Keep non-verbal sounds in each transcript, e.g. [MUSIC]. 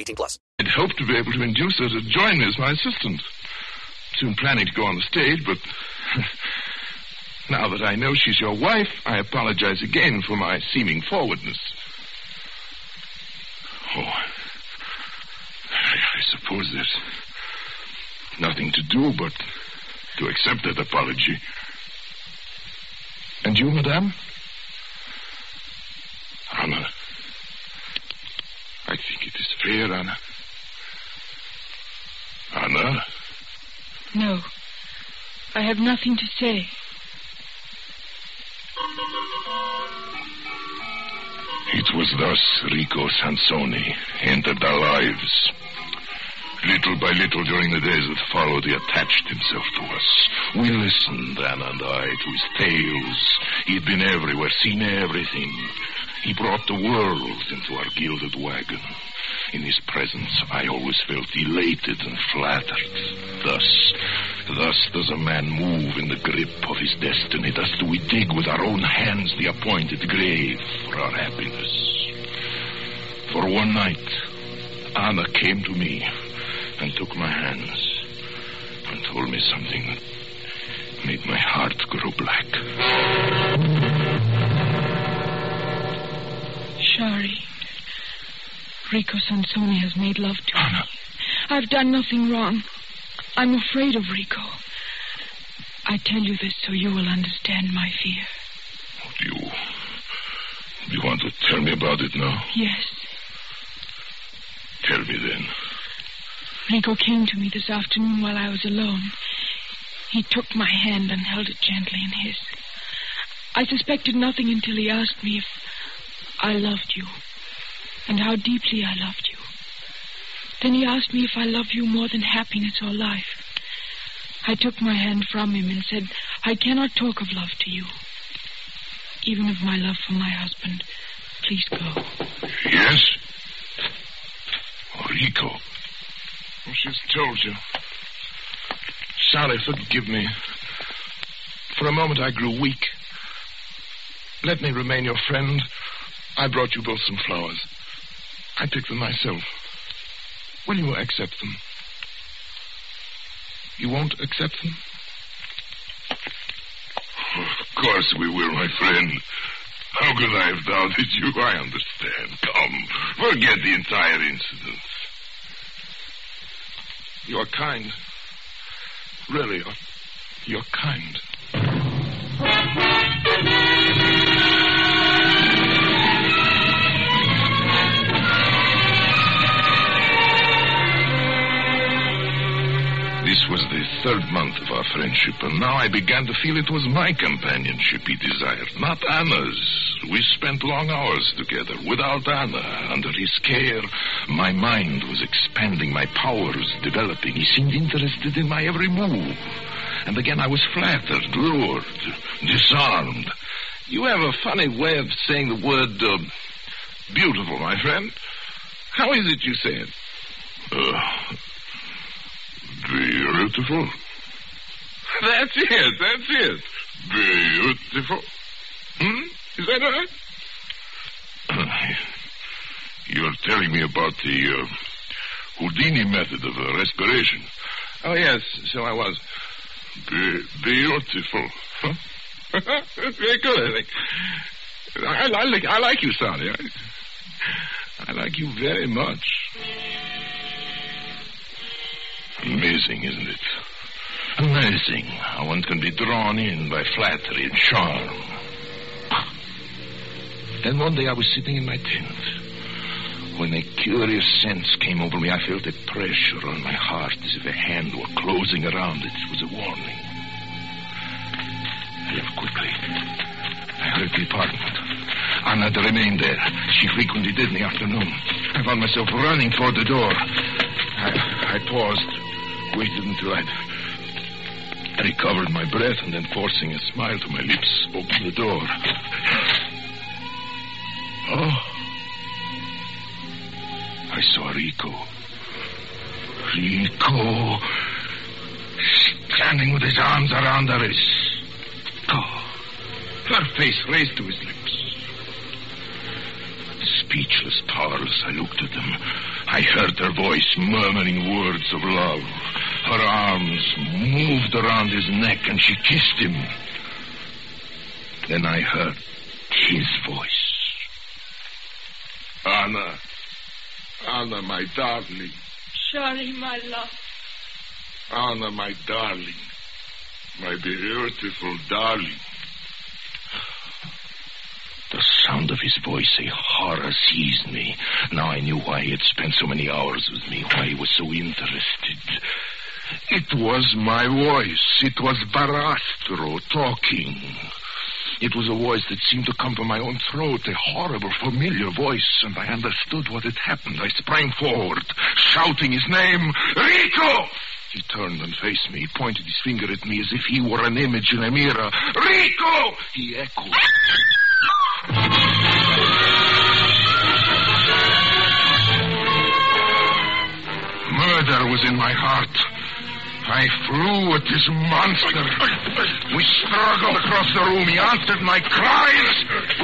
18 plus. I'd hoped to be able to induce her to join me as my assistant. Soon planning to go on the stage, but [LAUGHS] now that I know she's your wife, I apologize again for my seeming forwardness. Oh, I, suppose there's nothing to do but to accept that apology. And you, madame? Anna. I think it is fair, Anna. Anna? No. I have nothing to say. It was thus Rico Sansoni entered our lives. Little by little during the days that followed, he attached himself to us. We listened, Anna and I, to his tales. He had been everywhere, seen everything. He brought the world into our gilded wagon. In his presence, I always felt elated and flattered. Thus, thus does a man move in the grip of his destiny. Thus do we dig with our own hands the appointed grave for our happiness. For one night, Anna came to me and took my hands and told me something that made my heart grow black. Shari. Rico Sansoni has made love to Anna. me. I've done nothing wrong. I'm afraid of Rico. I tell you this so you will understand my fear. Oh, do you. Do you want to tell me about it now? Yes. Tell me then. Rico came to me this afternoon while I was alone. He took my hand and held it gently in his. I suspected nothing until he asked me if I loved you and how deeply I loved you. Then he asked me if I love you more than happiness or life. I took my hand from him and said, I cannot talk of love to you. Even of my love for my husband. Please go. Yes? Oh, Rico. Oh, she's told you. Sally, forgive me. For a moment I grew weak. Let me remain your friend. I brought you both some flowers. I picked them myself. Will you accept them? You won't accept them? Of course we will, my friend. How could I have doubted you? I understand. Come, forget the entire incident. You're kind. Really, you're kind. This was the third month of our friendship, and now I began to feel it was my companionship he desired, not Anna's. We spent long hours together. Without Anna, under his care, my mind was expanding, my powers developing. He seemed interested in my every move. And again I was flattered, lured, disarmed. You have a funny way of saying the word uh, beautiful, my friend. How is it you say it? Uh, beautiful. That's it, that's it. Beautiful. Hmm? Is that right? [CLEARS THROAT] You're telling me about the uh, Houdini method of uh, respiration. Oh, yes, so I was. Be- beautiful. Huh? [LAUGHS] Very good, I think. I, I, like, I like you, Sally. I, I like you very much. Amazing, isn't it? Amazing how one can be drawn in by flattery and charm. Then one day I was sitting in my tent when a curious sense came over me. I felt a pressure on my heart as if a hand were closing around it. It was a warning. I left quickly. I heard the apartment. Anna had remained there. She frequently did in the afternoon. I found myself running toward the door. I, I paused, waited until I'd recovered my breath, and then forcing a smile to my lips, opened the door. Oh. I saw Rico. Rico. Standing with his arms around her. His... Oh. Her face raised to his lips. Speechless, powerless, I looked at them. I heard her voice murmuring words of love. Her arms moved around his neck and she kissed him. Then I heard his voice. Anna. Anna, my darling. Charlie, my love. Anna, my darling. My beautiful darling. The sound of his voice, a horror seized me. Now I knew why he had spent so many hours with me, why he was so interested. It was my voice. It was Barastro talking. It was a voice that seemed to come from my own throat, a horrible, familiar voice, and I understood what had happened. I sprang forward, shouting his name, Rico! He turned and faced me, He pointed his finger at me as if he were an image in a mirror. Rico! He echoed. Murder was in my heart. I flew at this monster. We struggled across the room. He answered my cries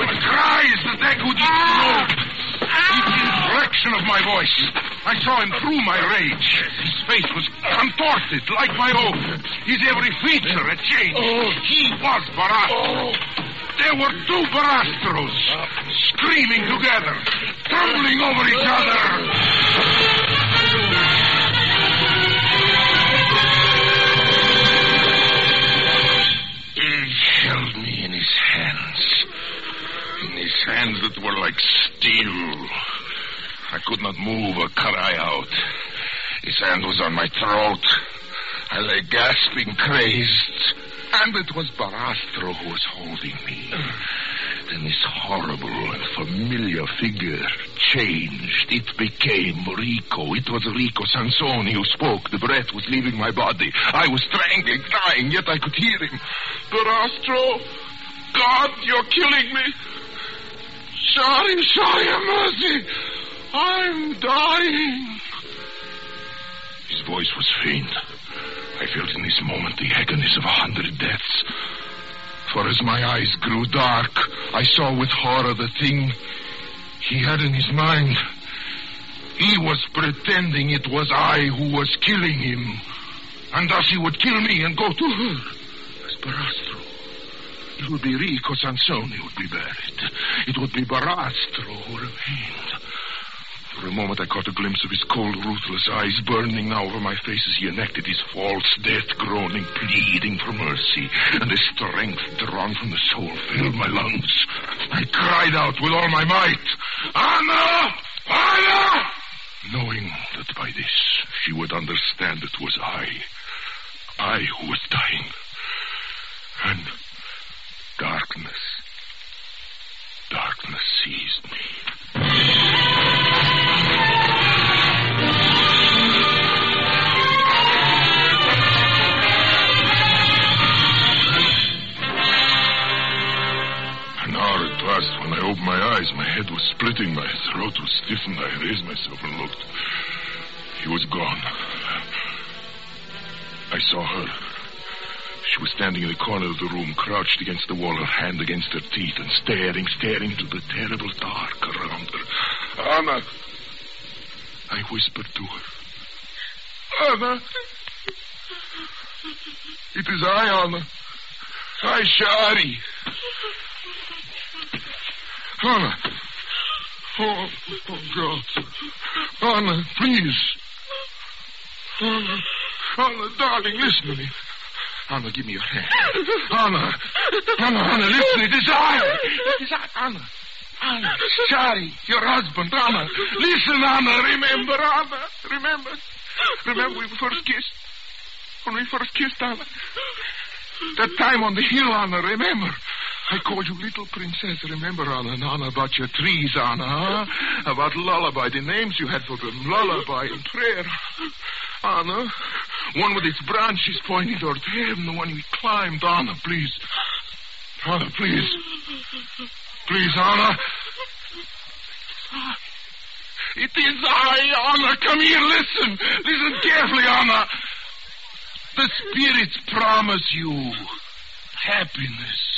with cries that echoed each globe. Each inflection of my voice. I saw him through my rage. His face was contorted like my own. His every feature had changed. Oh. He was Barastro. Oh. There were two Barastros screaming together, tumbling over each other. Hands that were like steel. I could not move or cry out. His hand was on my throat. I lay gasping, crazed. And it was Barastro who was holding me. Then this horrible and familiar figure changed. It became Rico. It was Rico Sansoni who spoke. The breath was leaving my body. I was strangling, dying, yet I could hear him. Barastro, God, you're killing me. Sorry, sorry, have mercy. I'm dying. His voice was faint. I felt in this moment the agonies of a hundred deaths. For as my eyes grew dark, I saw with horror the thing he had in his mind. He was pretending it was I who was killing him. And thus he would kill me and go to her as. It would be Rico Sansoni who would be buried. It would be Barastro who remained. For a moment I caught a glimpse of his cold, ruthless eyes burning now over my face as he enacted his false death, groaning, pleading for mercy. And a strength drawn from the soul filled my lungs. I cried out with all my might, Anna! Anna! Knowing that by this she would understand it was I. I who was dying. Throat was stiffened. I raised myself and looked. He was gone. I saw her. She was standing in the corner of the room, crouched against the wall, her hand against her teeth, and staring, staring into the terrible dark around her. Anna! I whispered to her. Anna! It is I, Anna. I, Shari. Anna. Oh, oh, God. Anna, please. Anna. Anna, darling, listen to me. Anna, give me your hand. Anna, Anna, Anna, listen. It is I. It is I, Anna. Anna, Charlie, your husband, Anna. Listen, Anna. Remember, Anna. Remember. Remember we first kissed? When we first kissed, Anna. That time on the hill, Anna, remember? I called you little princess, remember, Anna, Anna, about your trees, Anna, huh? About lullaby, the names you had for them, lullaby and prayer. Anna, one with its branches pointing toward heaven, the one we climbed, Anna, please. Anna, please. Please, Anna. It is I, Anna. Come here, listen. Listen carefully, Anna. The spirits promise you happiness.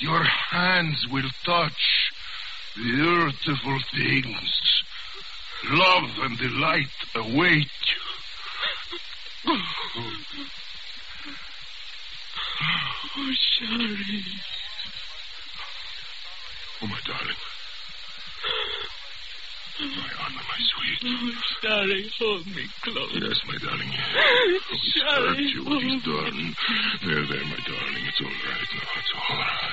Your hands will touch beautiful things. Love and delight await you. Oh, Shari. Oh, my darling. My Anna, my sweet. Oh, Shari, hold me close. Yes, my darling. Oh, he's Shari, hurt you. What he's done. There, there, my darling. It's all right now. It's all right. It's all right. It's all right.